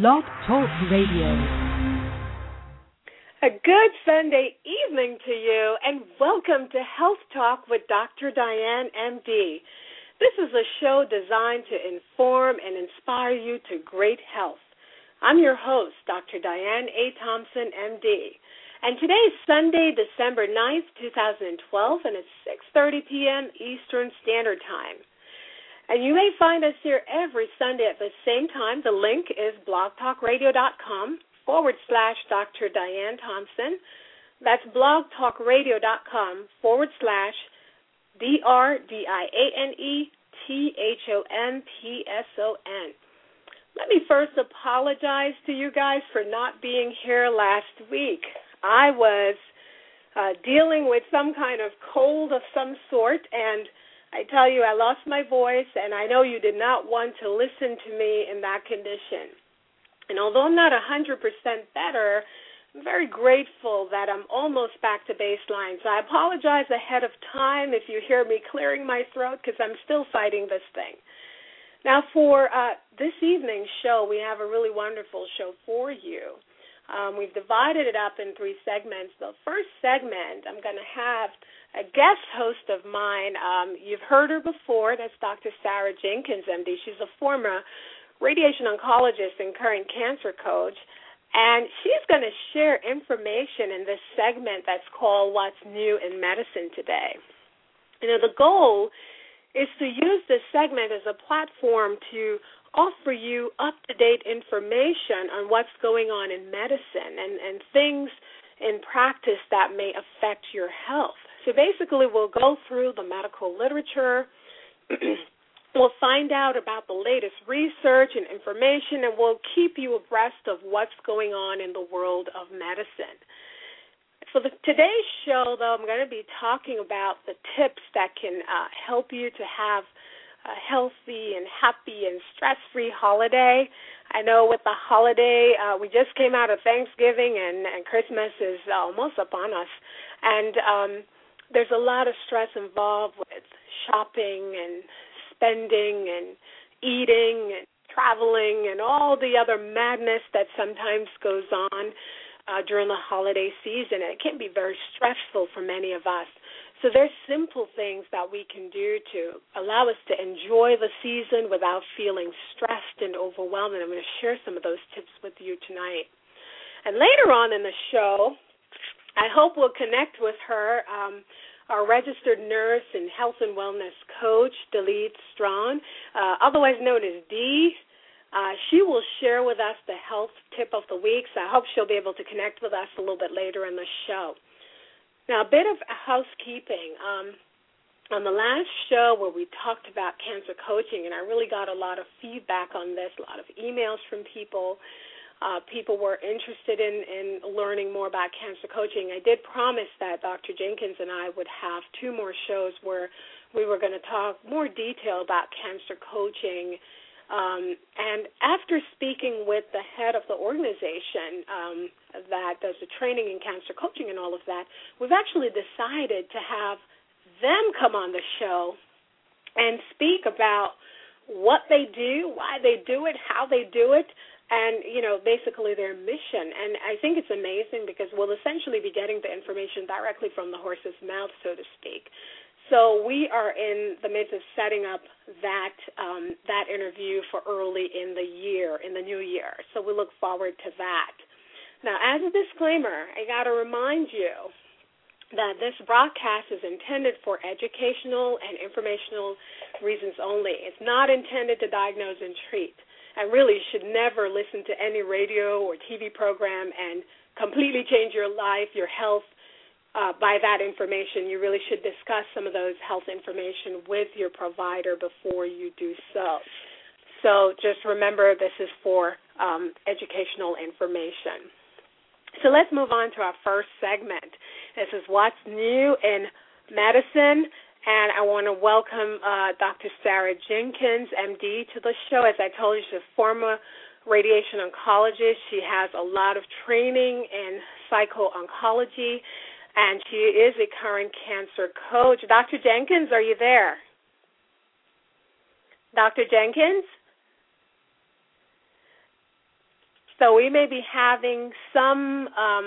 Blog Talk Radio. A good Sunday evening to you, and welcome to Health Talk with Dr. Diane, MD. This is a show designed to inform and inspire you to great health. I'm your host, Dr. Diane A. Thompson, MD. And today is Sunday, December 9th, 2012, and it's 6:30 p.m. Eastern Standard Time. And you may find us here every Sunday at the same time. The link is blogtalkradio.com forward slash Dr. Diane Thompson. That's blogtalkradio.com forward slash D R D I A N E T H O M P S O N. Let me first apologize to you guys for not being here last week. I was uh, dealing with some kind of cold of some sort, and I tell you, I lost my voice, and I know you did not want to listen to me in that condition. And although I'm not 100% better, I'm very grateful that I'm almost back to baseline. So I apologize ahead of time if you hear me clearing my throat because I'm still fighting this thing. Now, for uh, this evening's show, we have a really wonderful show for you. Um, we've divided it up in three segments. The first segment, I'm going to have a guest host of mine. Um, you've heard her before. That's Dr. Sarah Jenkins, MD. She's a former radiation oncologist and current cancer coach. And she's going to share information in this segment that's called What's New in Medicine Today. You know, the goal is to use this segment as a platform to offer you up to date information on what's going on in medicine and, and things in practice that may affect your health. So basically, we'll go through the medical literature. we'll find out about the latest research and information, and we'll keep you abreast of what's going on in the world of medicine. For the, today's show, though, I'm going to be talking about the tips that can uh, help you to have a healthy and happy and stress-free holiday. I know with the holiday, uh, we just came out of Thanksgiving and, and Christmas is almost upon us, and um, there's a lot of stress involved with shopping and spending and eating and traveling and all the other madness that sometimes goes on uh, during the holiday season. It can be very stressful for many of us. So there's simple things that we can do to allow us to enjoy the season without feeling stressed and overwhelmed. And I'm going to share some of those tips with you tonight. And later on in the show, I hope we'll connect with her. Um, our registered nurse and health and wellness coach, Dalit Strawn, uh, otherwise known as Dee. Uh, she will share with us the health tip of the week, so I hope she'll be able to connect with us a little bit later in the show. Now, a bit of housekeeping. Um, on the last show where we talked about cancer coaching, and I really got a lot of feedback on this, a lot of emails from people uh, people were interested in, in learning more about cancer coaching, I did promise that Dr. Jenkins and I would have two more shows where we were going to talk more detail about cancer coaching. Um, and after speaking with the head of the organization um, that does the training in cancer coaching and all of that, we've actually decided to have them come on the show and speak about what they do, why they do it, how they do it, and you know basically their mission. And i think it's amazing because we'll essentially be getting the information directly from the horse's mouth so to speak so we are in the midst of setting up that um, that interview for early in the year in the new year. So we look forward to that. Now as a disclaimer i got to remind you that this broadcast is intended for educational and informational reasons only. It's not intended to diagnose and treat. And really should never listen to any radio or TV program and completely change your life, your health uh, by that information. You really should discuss some of those health information with your provider before you do so. So just remember this is for um, educational information. So let's move on to our first segment. This is what's new in medicine and I want to welcome uh, Dr. Sarah Jenkins, MD, to the show. As I told you, she's a former radiation oncologist. She has a lot of training in psycho-oncology, and she is a current cancer coach. Dr. Jenkins, are you there? Dr. Jenkins? So we may be having some um,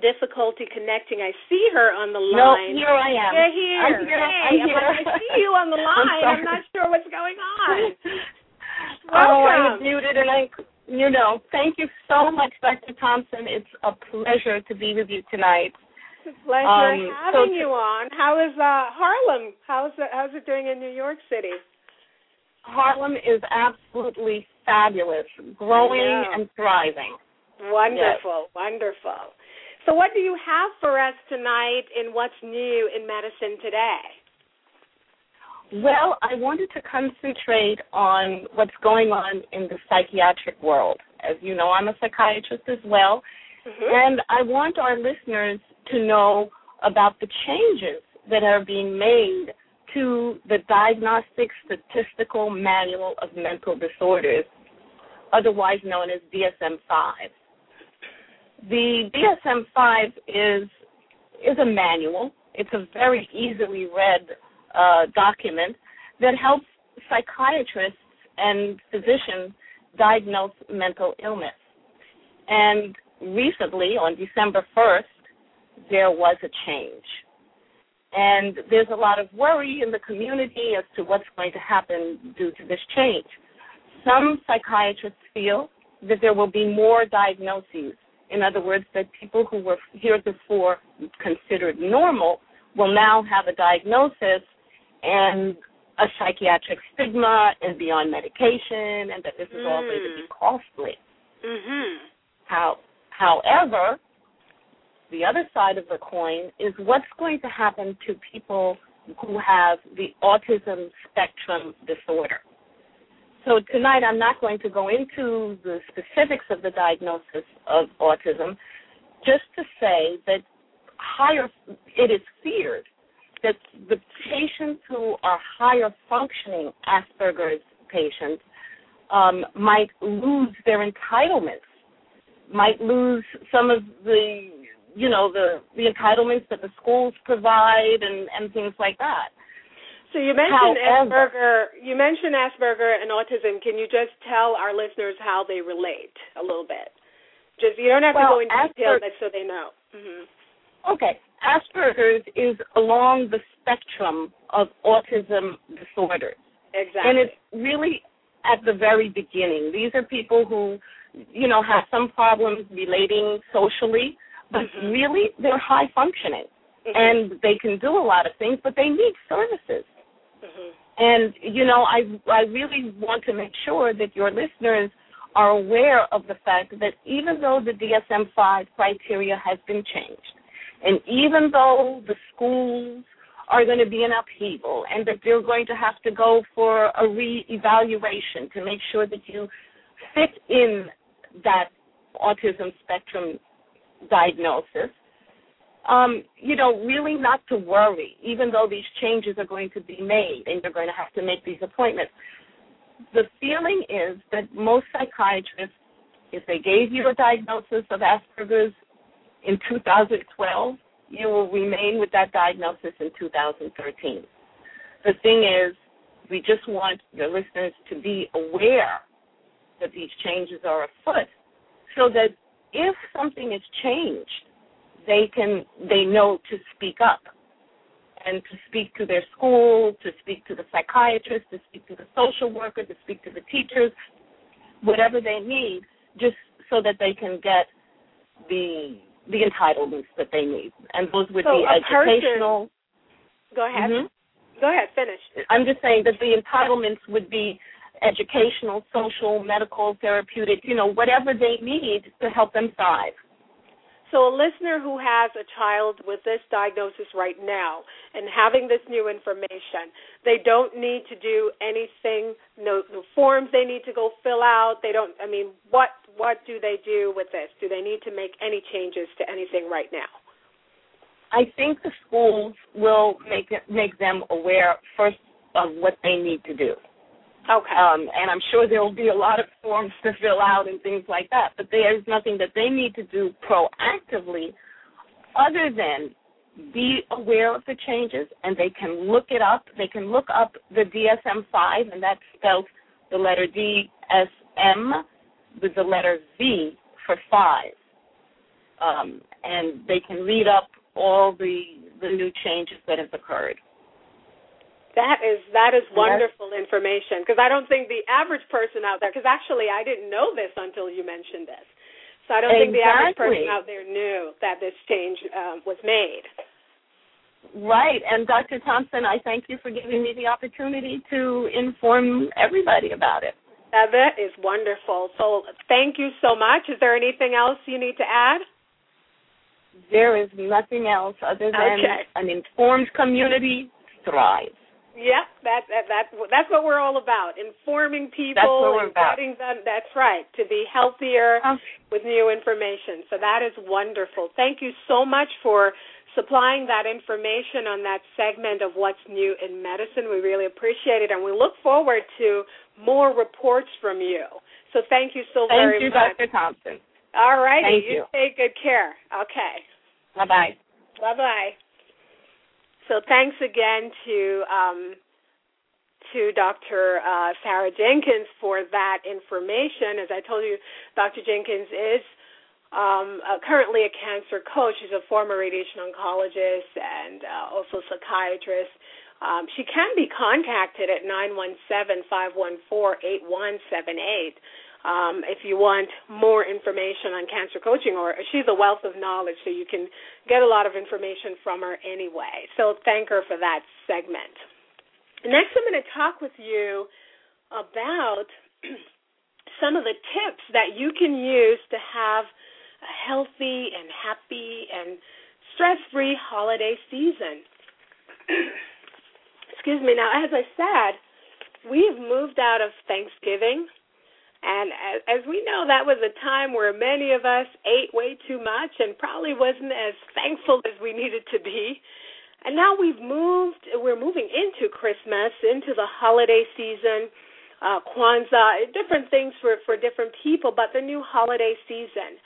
difficulty connecting. I see her on the line. No, here I am. You're here. I'm here. Hey, I'm here. I see you on the line. I'm, I'm, not sure what's going on. oh, I Welcome. was muted, and I, you know, thank you so much, Dr. Thompson. It's a pleasure to be with you tonight. It's a pleasure Um, having so- you on. How is uh, Harlem? How's it, how's it doing in New York City? Harlem is absolutely fabulous, growing Yeah. and thriving. Wonderful, wonderful. So, what do you have for us tonight in What's New in Medicine Today? Well, I wanted to concentrate on what's going on in the psychiatric world. As you know, I'm a psychiatrist as well, Mm-hmm. and I want our listeners to know about the changes that are being made to the Diagnostic Statistical Manual of Mental Disorders, otherwise known as DSM 5. The DSM 5 is is a manual. It's a very easily read uh, document that helps psychiatrists and physicians diagnose mental illness. And recently, on December 1st, there was a change. And there's a lot of worry in the community as to what's going to happen due to this change. Some psychiatrists feel that there will be more diagnoses. In other words, that people who were heretofore considered normal will now have a diagnosis and a psychiatric stigma and be on medication, and that this is all going to be costly. Mhm. How, however, the other side of the coin is what's going to happen to people who have the autism spectrum disorder. So tonight I'm not going to go into the specifics of the diagnosis of autism, just to say that higher it is feared that the patients who are higher functioning Asperger's patients um, might lose their entitlements, might lose some of the you know the the entitlements that the schools provide and and things like that. So you mentioned However- Asperger. You mentioned Asperger and autism. Can you just tell our listeners how they relate a little bit? Just you don't have Well, to go into detail, but so they know. hmm Okay, Asperger's is along the spectrum of autism disorders. Exactly. And it's really at the very beginning. These are people who, you know, have some problems relating socially, but Mhm. really they're high functioning Mhm. and they can do a lot of things, but they need services. Mhm. And you know, I I really want to make sure that your listeners are aware of the fact that even though the DSM-5 criteria has been changed, and even though the schools are going to be in upheaval and that they're going to have to go for a re-evaluation to make sure that you fit in that autism spectrum diagnosis, um, you know, really not to worry, even though these changes are going to be made and you're going to have to make these appointments. The feeling is that most psychiatrists, if they gave you a diagnosis of Asperger's in 2012, you will remain with that diagnosis in 2013. The thing is, we just want your listeners to be aware that these changes are afoot so that if something is changed, they can they know to speak up and to speak to their school, to speak to the psychiatrist, to speak to the social worker, to speak to the teachers, whatever they need, just so that they can get the the entitlements that they need. And those would So be a person- educational. Go ahead. Mhm. Go ahead. Finish. I'm just saying that the entitlements would be educational, social, medical, therapeutic, you know, whatever they need to help them thrive. So, a listener who has a child with this diagnosis right now and having this new information, they don't need to do anything, no, no forms they need to go fill out. They don't, I mean, what what do they do with this? Do they need to make any changes to anything right now? I think the schools will make make them aware first of what they need to do. Okay. Um, and I'm sure there will be a lot of forms to fill out and things like that. But there's nothing that they need to do proactively other than be aware of the changes and they can look it up. They can look up the DSM 5, and that spells the letter D S M with the letter V for five. Um, and they can read up all the the new changes that have occurred. That is that is wonderful yes. information because I don't think the average person out there because actually I didn't know this until you mentioned this. So I don't exactly. think the average person out there knew that this change um, was made. Right. And Dr. Thompson, I thank you for giving me the opportunity to inform everybody about it. That is wonderful. So thank you so much. Is there anything else you need to add? There is nothing else other than okay. an informed community thrives. Yep, that, that that that's what we're all about. Informing people and getting them that's right, to be healthier okay. with new information. So that is wonderful. Thank you so much for supplying that information on that segment of what's new in medicine. We really appreciate it, and we look forward to more reports from you. So thank you so thank very you, much. Dr. Thompson. All righty. You. you take good care. Okay. Bye bye. Bye bye. So thanks again to um, to Dr. Uh, Sarah Jenkins for that information. As I told you, Dr. Jenkins is um, uh, currently a cancer coach. She's a former radiation oncologist and uh, also psychiatrist. Um, she can be contacted at 917-514-8178 um, if you want more information on cancer coaching. Or she's a wealth of knowledge, so you can get a lot of information from her anyway. So thank her for that segment. Next, I'm going to talk with you about some of the tips that you can use to have – a healthy and happy and stress free holiday season. Excuse me. Now, as I said, we've moved out of Thanksgiving. And as we know, that was a time where many of us ate way too much and probably wasn't as thankful as we needed to be. And now we've moved, we're moving into Christmas, into the holiday season, uh, Kwanzaa, different things for, for different people, but the new holiday season.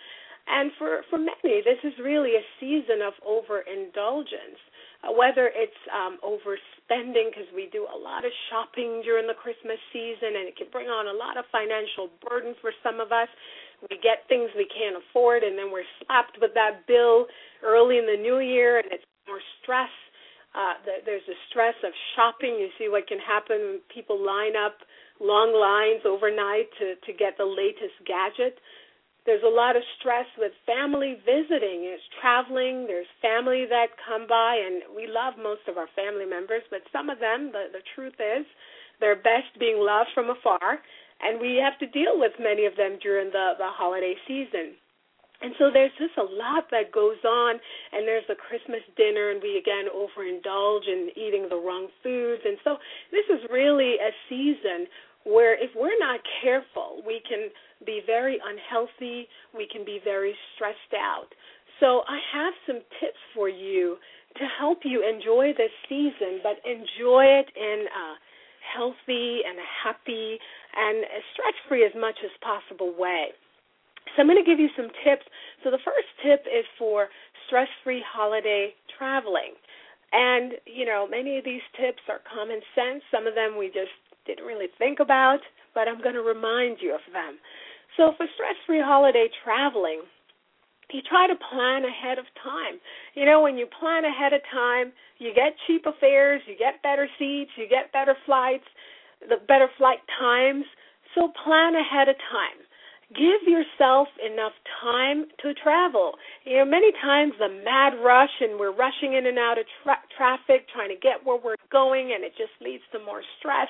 And for, for many, this is really a season of overindulgence, whether it's um, overspending because we do a lot of shopping during the Christmas season and it can bring on a lot of financial burden for some of us. We get things we can't afford and then we're slapped with that bill early in the new year and it's more stress. Uh, there's a stress of shopping. You see what can happen. When people line up long lines overnight to, to get the latest gadget. There's a lot of stress with family visiting. There's traveling. There's family that come by, and we love most of our family members, but some of them, the, the truth is, they're best being loved from afar, and we have to deal with many of them during the, the holiday season. And so there's just a lot that goes on, and there's the Christmas dinner, and we again overindulge in eating the wrong foods. And so this is really a season where if we're not careful, we can be very unhealthy, we can be very stressed out. So I have some tips for you to help you enjoy this season, but enjoy it in a healthy and a happy and stress-free as much as possible way. So I'm going to give you some tips. So the first tip is for stress-free holiday traveling. And, you know, many of these tips are common sense. Some of them we just didn't really think about, but I'm going to remind you of them. So, for stress free holiday traveling, you try to plan ahead of time. You know, when you plan ahead of time, you get cheaper fares, you get better seats, you get better flights, the better flight times. So plan ahead of time. Give yourself enough time to travel. You know, many times the mad rush and we're rushing in and out of tra- traffic trying to get where we're going and it just leads to more stress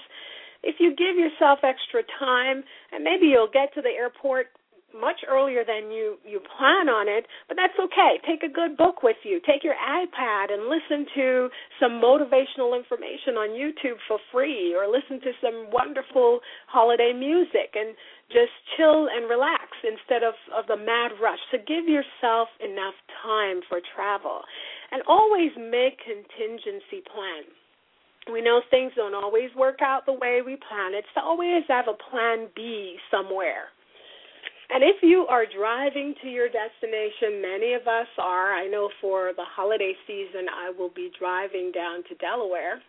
if you give yourself extra time, and maybe you'll get to the airport much earlier than you you plan on it, but that's okay. Take a good book with you. Take your iPad and listen to some motivational information on YouTube for free or listen to some wonderful holiday music and just chill and relax instead of of the mad rush. So give yourself enough time for travel and always make contingency plans we know things don't always work out the way we plan. It's to always have a plan B somewhere. And if you are driving to your destination, many of us are. I know for the holiday season, I will be driving down to Delaware.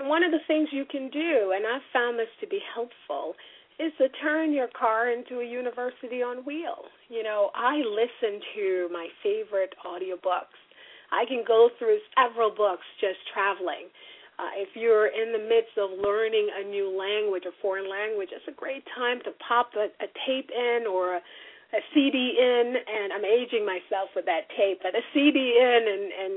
And one of the things you can do, and I've found this to be helpful, is to turn your car into a university on wheels. You know, I listen to my favorite audiobooks. I can go through several books just traveling. Uh, if you're in the midst of learning a new language, a foreign language, it's a great time to pop a, a tape in or a, a CD in. And I'm aging myself with that tape, but a CD in and and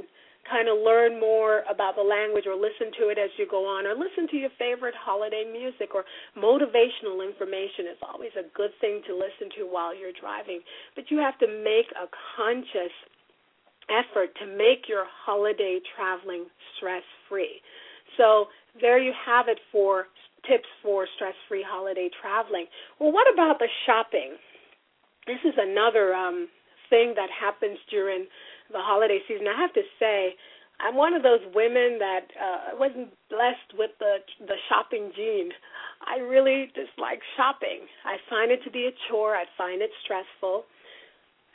kind of learn more about the language or listen to it as you go on or listen to your favorite holiday music or motivational information is always a good thing to listen to while you're driving but you have to make a conscious effort to make your holiday traveling stress free so there you have it for tips for stress free holiday traveling well what about the shopping this is another um thing that happens during the holiday season. I have to say, I'm one of those women that uh, wasn't blessed with the the shopping gene. I really dislike shopping. I find it to be a chore. I find it stressful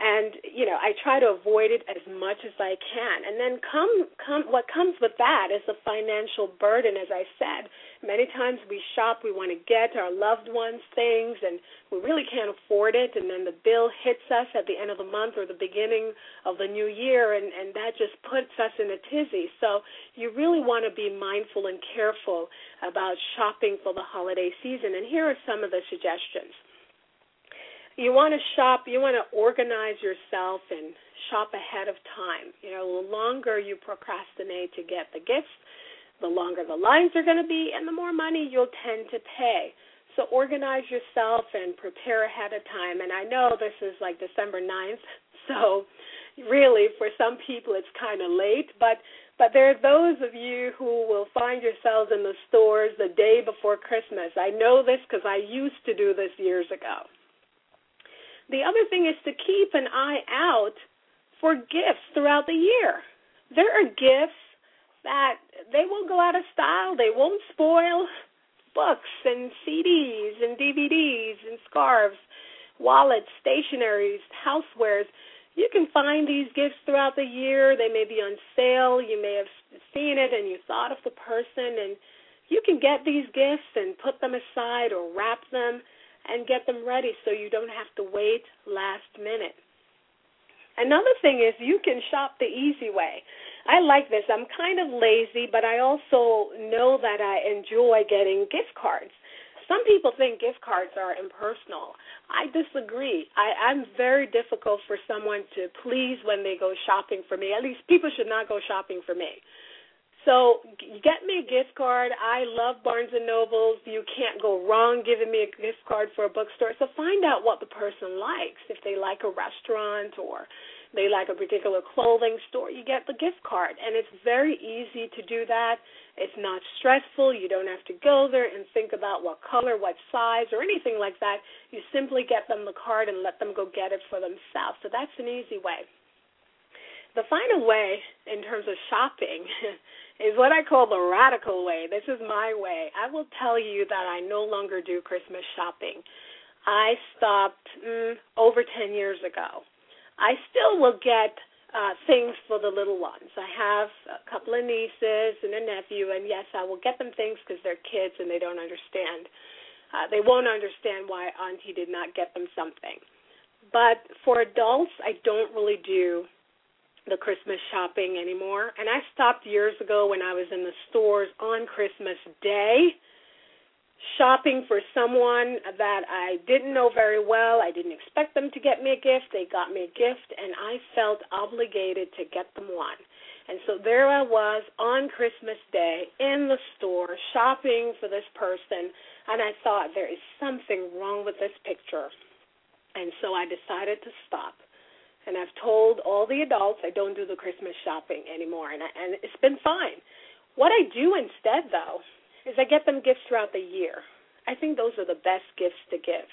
and you know I try to avoid it as much as I can. And then come come what comes with that is the financial burden. As I said, many times we shop, we want to get our loved ones things, and we really can't afford it. And then the bill hits us at the end of the month or the beginning of the new year, and and that just puts us in a tizzy. So you really want to be mindful and careful about shopping for the holiday season. And here are some of the suggestions you want to shop, you want to organize yourself and shop ahead of time. You know, the longer you procrastinate to get the gifts, the longer the lines are going to be and the more money you'll tend to pay. So organize yourself and prepare ahead of time. And I know this is like December 9th, so really for some people it's kind of late, but but there are those of you who will find yourselves in the stores the day before Christmas. I know this because I used to do this years ago. The other thing is to keep an eye out for gifts throughout the year. There are gifts that they will go out of style, they won't spoil. Books and CDs and DVDs and scarves, wallets, stationaries, housewares. You can find these gifts throughout the year. They may be on sale. You may have seen it and you thought of the person and you can get these gifts and put them aside or wrap them and get them ready so you don't have to wait last minute. Another thing is you can shop the easy way. I like this. I'm kind of lazy, but I also know that I enjoy getting gift cards. Some people think gift cards are impersonal. I disagree. I, I'm very difficult for someone to please when they go shopping for me. At least people should not go shopping for me. So get me a gift card. I love Barnes and Nobles. You can't go wrong giving me a gift card for a bookstore. So find out what the person likes. If they like a restaurant or they like a particular clothing store, you get the gift card. And it's very easy to do that. It's not stressful. You don't have to go there and think about what color, what size, or anything like that. You simply get them the card and let them go get it for themselves. So that's an easy way. The final way, in terms of shopping, is what I call the radical way. This is my way. I will tell you that I no longer do Christmas shopping. I stopped mm, over 10 years ago. I still will get uh, things for the little ones. I have a couple of nieces and a nephew, and yes, I will get them things because they're kids and they don't understand. Uh, they won't understand why Auntie did not get them something. But for adults, I don't really do the Christmas shopping anymore. And I stopped years ago when I was in the stores on Christmas Day shopping for someone that I didn't know very well. I didn't expect them to get me a gift. They got me a gift, and I felt obligated to get them one. And so there I was on Christmas Day in the store shopping for this person, and I thought there is something wrong with this picture. And so I decided to stop and I've told all the adults I don't do the Christmas shopping anymore, and I, and it's been fine. What I do instead, though, is I get them gifts throughout the year. I think those are the best gifts to give,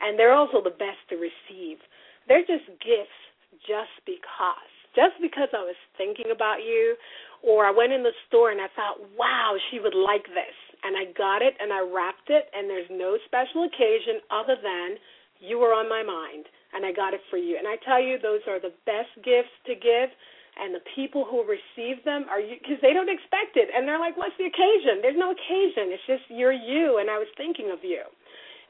and they're also the best to receive. They're just gifts just because, just because I was thinking about you, or I went in the store and I thought, wow, she would like this, and I got it and I wrapped it, and there's no special occasion other than you were on my mind and I got it for you. And I tell you, those are the best gifts to give. And the people who receive them are you because they don't expect it, and they're like, "What's the occasion?" There's no occasion. It's just you're you, and I was thinking of you.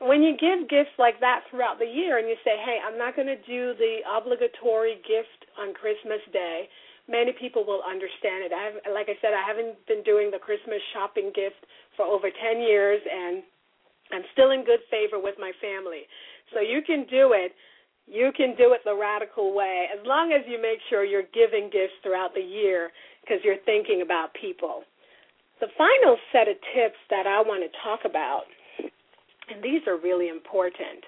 when you give gifts like that throughout the year and you say, hey, I'm not going to do the obligatory gift on Christmas Day, many people will understand it. I have, like I said, I haven't been doing the Christmas shopping gift for over 10 years, and I'm still in good favor with my family. So you can do it. You can do it the radical way as long as you make sure you're giving gifts throughout the year because you're thinking about people. The final set of tips that I want to talk about, and these are really important.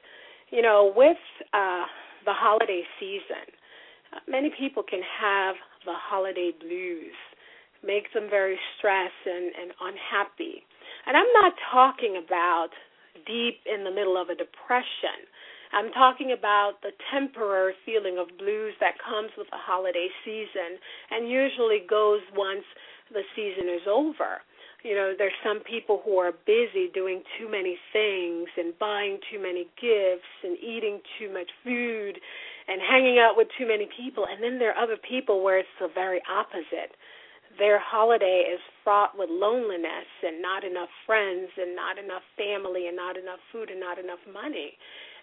You know, with uh, the holiday season, many people can have the holiday blues, make them very stressed and, and unhappy. And I'm not talking about deep in the middle of a depression. I'm talking about the temporary feeling of blues that comes with the holiday season and usually goes once the season is over. You know, there's some people who are busy doing too many things and buying too many gifts and eating too much food and hanging out with too many people. And then there are other people where it's the very opposite. Their holiday is fraught with loneliness and not enough friends and not enough family and not enough food and not enough money.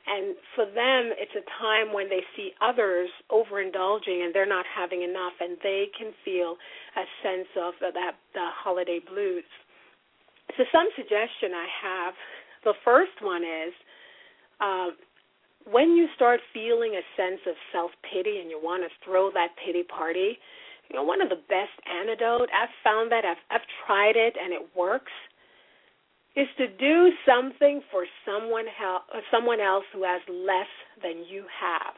And for them, it's a time when they see others overindulging and they're not having enough, and they can feel a sense of that the holiday blues. So, some suggestion I have. The first one is uh, when you start feeling a sense of self pity and you want to throw that pity party. You know, one of the best antidote I've found that I've I've tried it and it works is to do something for someone else, uh, someone else who has less than you have.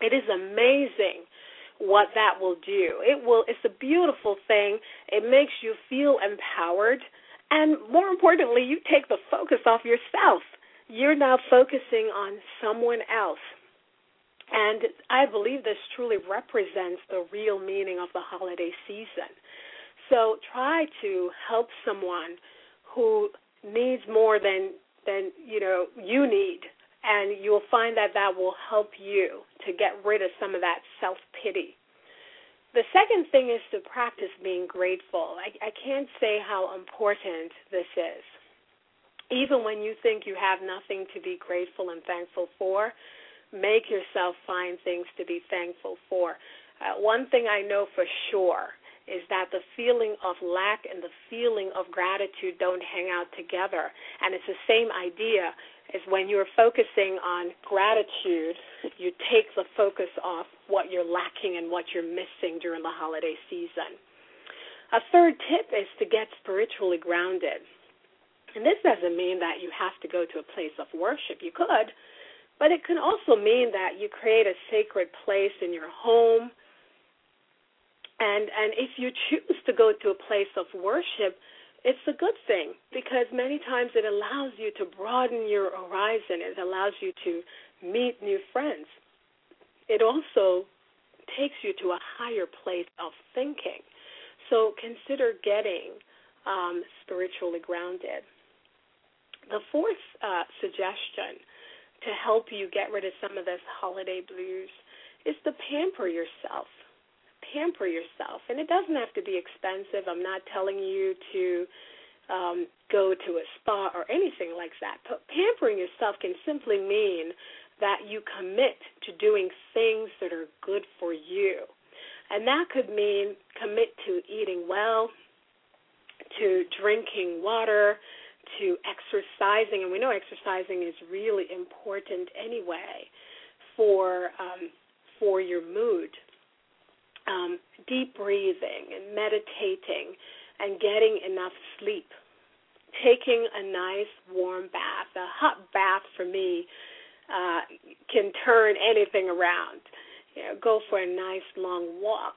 It is amazing what that will do. It will it's a beautiful thing. It makes you feel empowered and more importantly, you take the focus off yourself. You're now focusing on someone else. And I believe this truly represents the real meaning of the holiday season. So try to help someone who needs more than than you know you need. And you'll find that that will help you to get rid of some of that self pity the second thing is to practice being grateful. I, I can't say how important this is. Even when you think you have nothing to be grateful and thankful for make yourself find things to be thankful for. Uh, one thing i know for sure is that the feeling of lack and the feeling of gratitude don't hang out together. And it's the same idea as when you're focusing on gratitude, you take the focus off what you're lacking and what you're missing during the holiday season. A third tip is to get spiritually grounded. And this doesn't mean that you have to go to a place of worship. You could, but it can also mean that you create a sacred place in your home and and if you choose to go to a place of worship, it's a good thing because many times it allows you to broaden your horizon. It allows you to meet new friends. It also takes you to a higher place of thinking. So consider getting um, spiritually grounded. The fourth uh, suggestion to help you get rid of some of this holiday blues is to pamper yourself pamper yourself. And it doesn't have to be expensive. I'm not telling you to um, go to a spa or anything like that. But pampering yourself can simply mean that you commit to doing things that are good for you. And that could mean commit to eating well, to drinking water, to exercising. And we know exercising is really important anyway for um, for your mood um, deep breathing and meditating and getting enough sleep. Taking a nice warm bath. A hot bath for me uh, can turn anything around. You know, go for a nice long walk.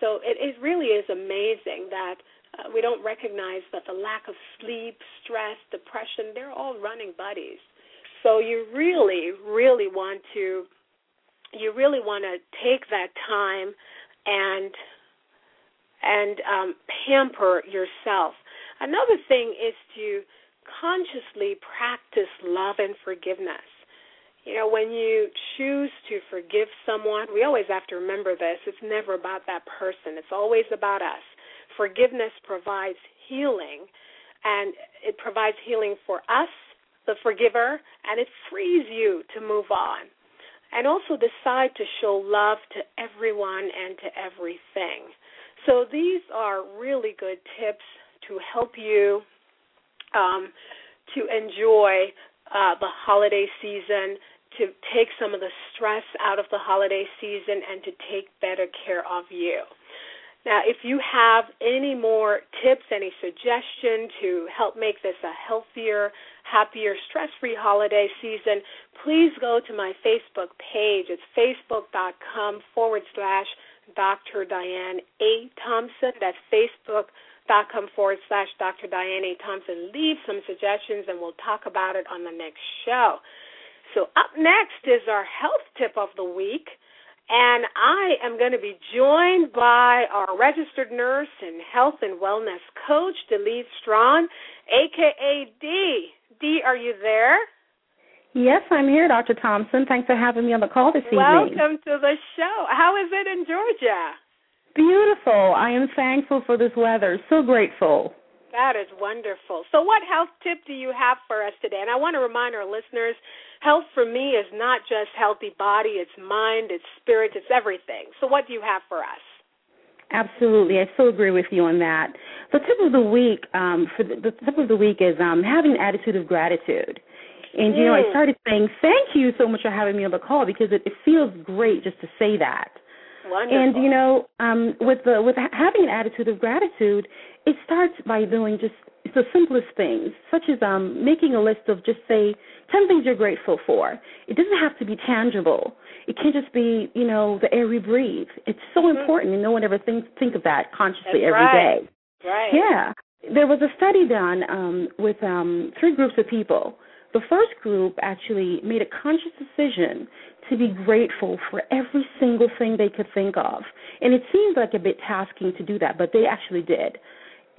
So it, it really is amazing that uh, we don't recognize that the lack of sleep, stress, depression, they're all running buddies. So you really, really want to you really want to take that time and and um, pamper yourself. Another thing is to consciously practice love and forgiveness. You know, when you choose to forgive someone, we always have to remember this. It's never about that person, it's always about us. Forgiveness provides healing, and it provides healing for us the forgiver, and it frees you to move on. And also decide to show love to everyone and to everything. So these are really good tips to help you um, to enjoy uh, the holiday season, to take some of the stress out of the holiday season, and to take better care of you. Now, if you have any more tips, any suggestion to help make this a healthier, happier, stress free holiday season, please go to my Facebook page. It's facebook.com forward slash Dr. Diane A. Thompson. That's facebook.com forward slash Dr. Diane A. Thompson. Leave some suggestions and we'll talk about it on the next show. So, up next is our health tip of the week. And I am going to be joined by our registered nurse and health and wellness coach, Delise Strawn, aka D. D, are you there? Yes, I'm here, Dr. Thompson. Thanks for having me on the call this Welcome evening. Welcome to the show. How is it in Georgia? Beautiful. I am thankful for this weather. So grateful. That is wonderful. So, what health tip do you have for us today? And I want to remind our listeners health for me is not just healthy body, it's mind, it's spirit, it's everything. So, what do you have for us? Absolutely, I so agree with you on that. The tip of the week um, for the, the tip of the week is um, having an attitude of gratitude. And you know, I mm. started saying thank you so much for having me on the call because it, it feels great just to say that. Wonderful. And you know, um, with the with having an attitude of gratitude, it starts by doing just the simplest things, such as um, making a list of just say ten things you're grateful for. It doesn't have to be tangible. It can just be, you know, the air we breathe. It's so mm-hmm. important, and no one ever thinks think of that consciously That's every right. day. Right. Yeah. There was a study done um, with um, three groups of people. The first group actually made a conscious decision to be grateful for every single thing they could think of. And it seemed like a bit tasking to do that, but they actually did.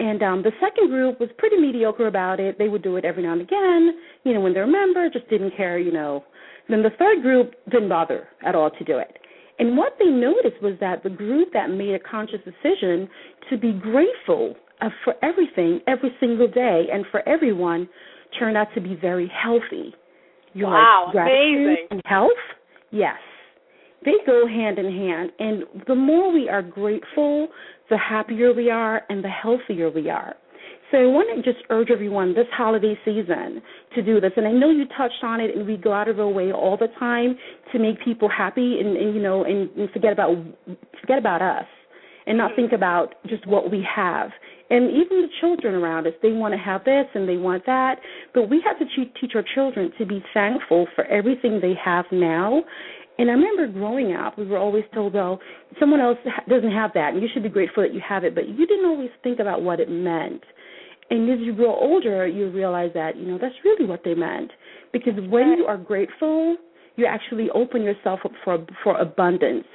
And um, the second group was pretty mediocre about it. They would do it every now and again, you know, when they're a member, just didn't care, you know. Then the third group didn't bother at all to do it. And what they noticed was that the group that made a conscious decision to be grateful for everything every single day and for everyone turned out to be very healthy. You wow, like amazing. And health, yes. They go hand in hand. And the more we are grateful, the happier we are and the healthier we are. So I want to just urge everyone this holiday season to do this. And I know you touched on it, and we go out of our way all the time to make people happy, and, and you know, and, and forget about forget about us, and not mm-hmm. think about just what we have. And even the children around us, they want to have this and they want that, but we have to teach our children to be thankful for everything they have now and I remember growing up, we were always told, well, someone else doesn't have that, and you should be grateful that you have it, but you didn't always think about what it meant. And as you grow older, you realize that, you know, that's really what they meant. Because when you are grateful, you actually open yourself up for for abundance.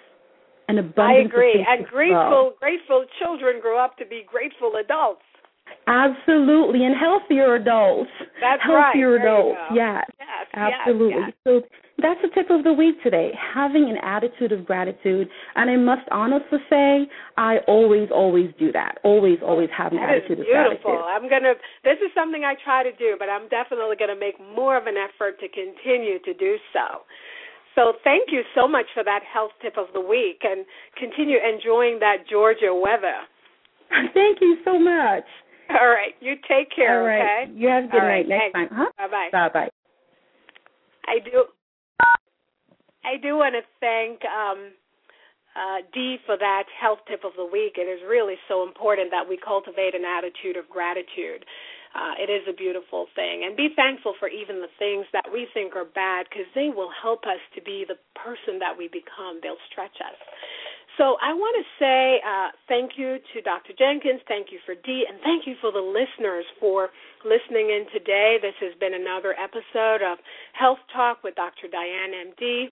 And abundance. I agree. And grateful grateful children grow up to be grateful adults. Absolutely, and healthier adults. That's right. healthier right. adults. Yes. yes. Absolutely. Yes, So that's the tip of the week today. Having an attitude of gratitude, and I must honestly say, I always, always do that. Always, always have an that attitude of gratitude. beautiful. I'm gonna. This is something I try to do, but I'm definitely gonna make more of an effort to continue to do so. So thank you so much for that health tip of the week, and continue enjoying that Georgia weather. Thank you so much. All right. You take care, All right. okay? You have a good All night right. next time. Huh? Bye bye. Bye bye. I do I do want to thank um uh, Dee for that health tip of the week. It is really so important that we cultivate an attitude of gratitude. Uh, it is a beautiful thing. And be thankful for even the things that we think are bad because they will help us to be the person that we become. They'll stretch us. So I want to say uh, thank you to Dr. Jenkins, thank you for Dee, and thank you for the listeners for listening in today. This has been another episode of Health Talk with Dr. Diane MD.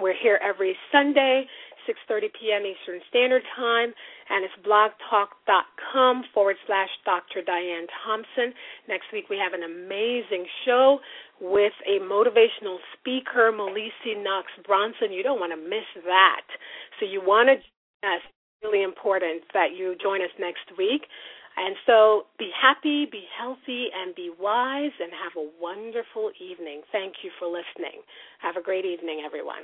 We're here every Sunday, 6.30 p.m. Eastern Standard Time, and it's blogtalk.com forward slash Dr. Diane Thompson. Next week we have an amazing show with a motivational speaker, Melissa Knox Bronson. You don't want to miss that. So you want to, yes, really important that you join us next week. And so be happy, be healthy, and be wise, and have a wonderful evening. Thank you for listening. Have a great evening, everyone.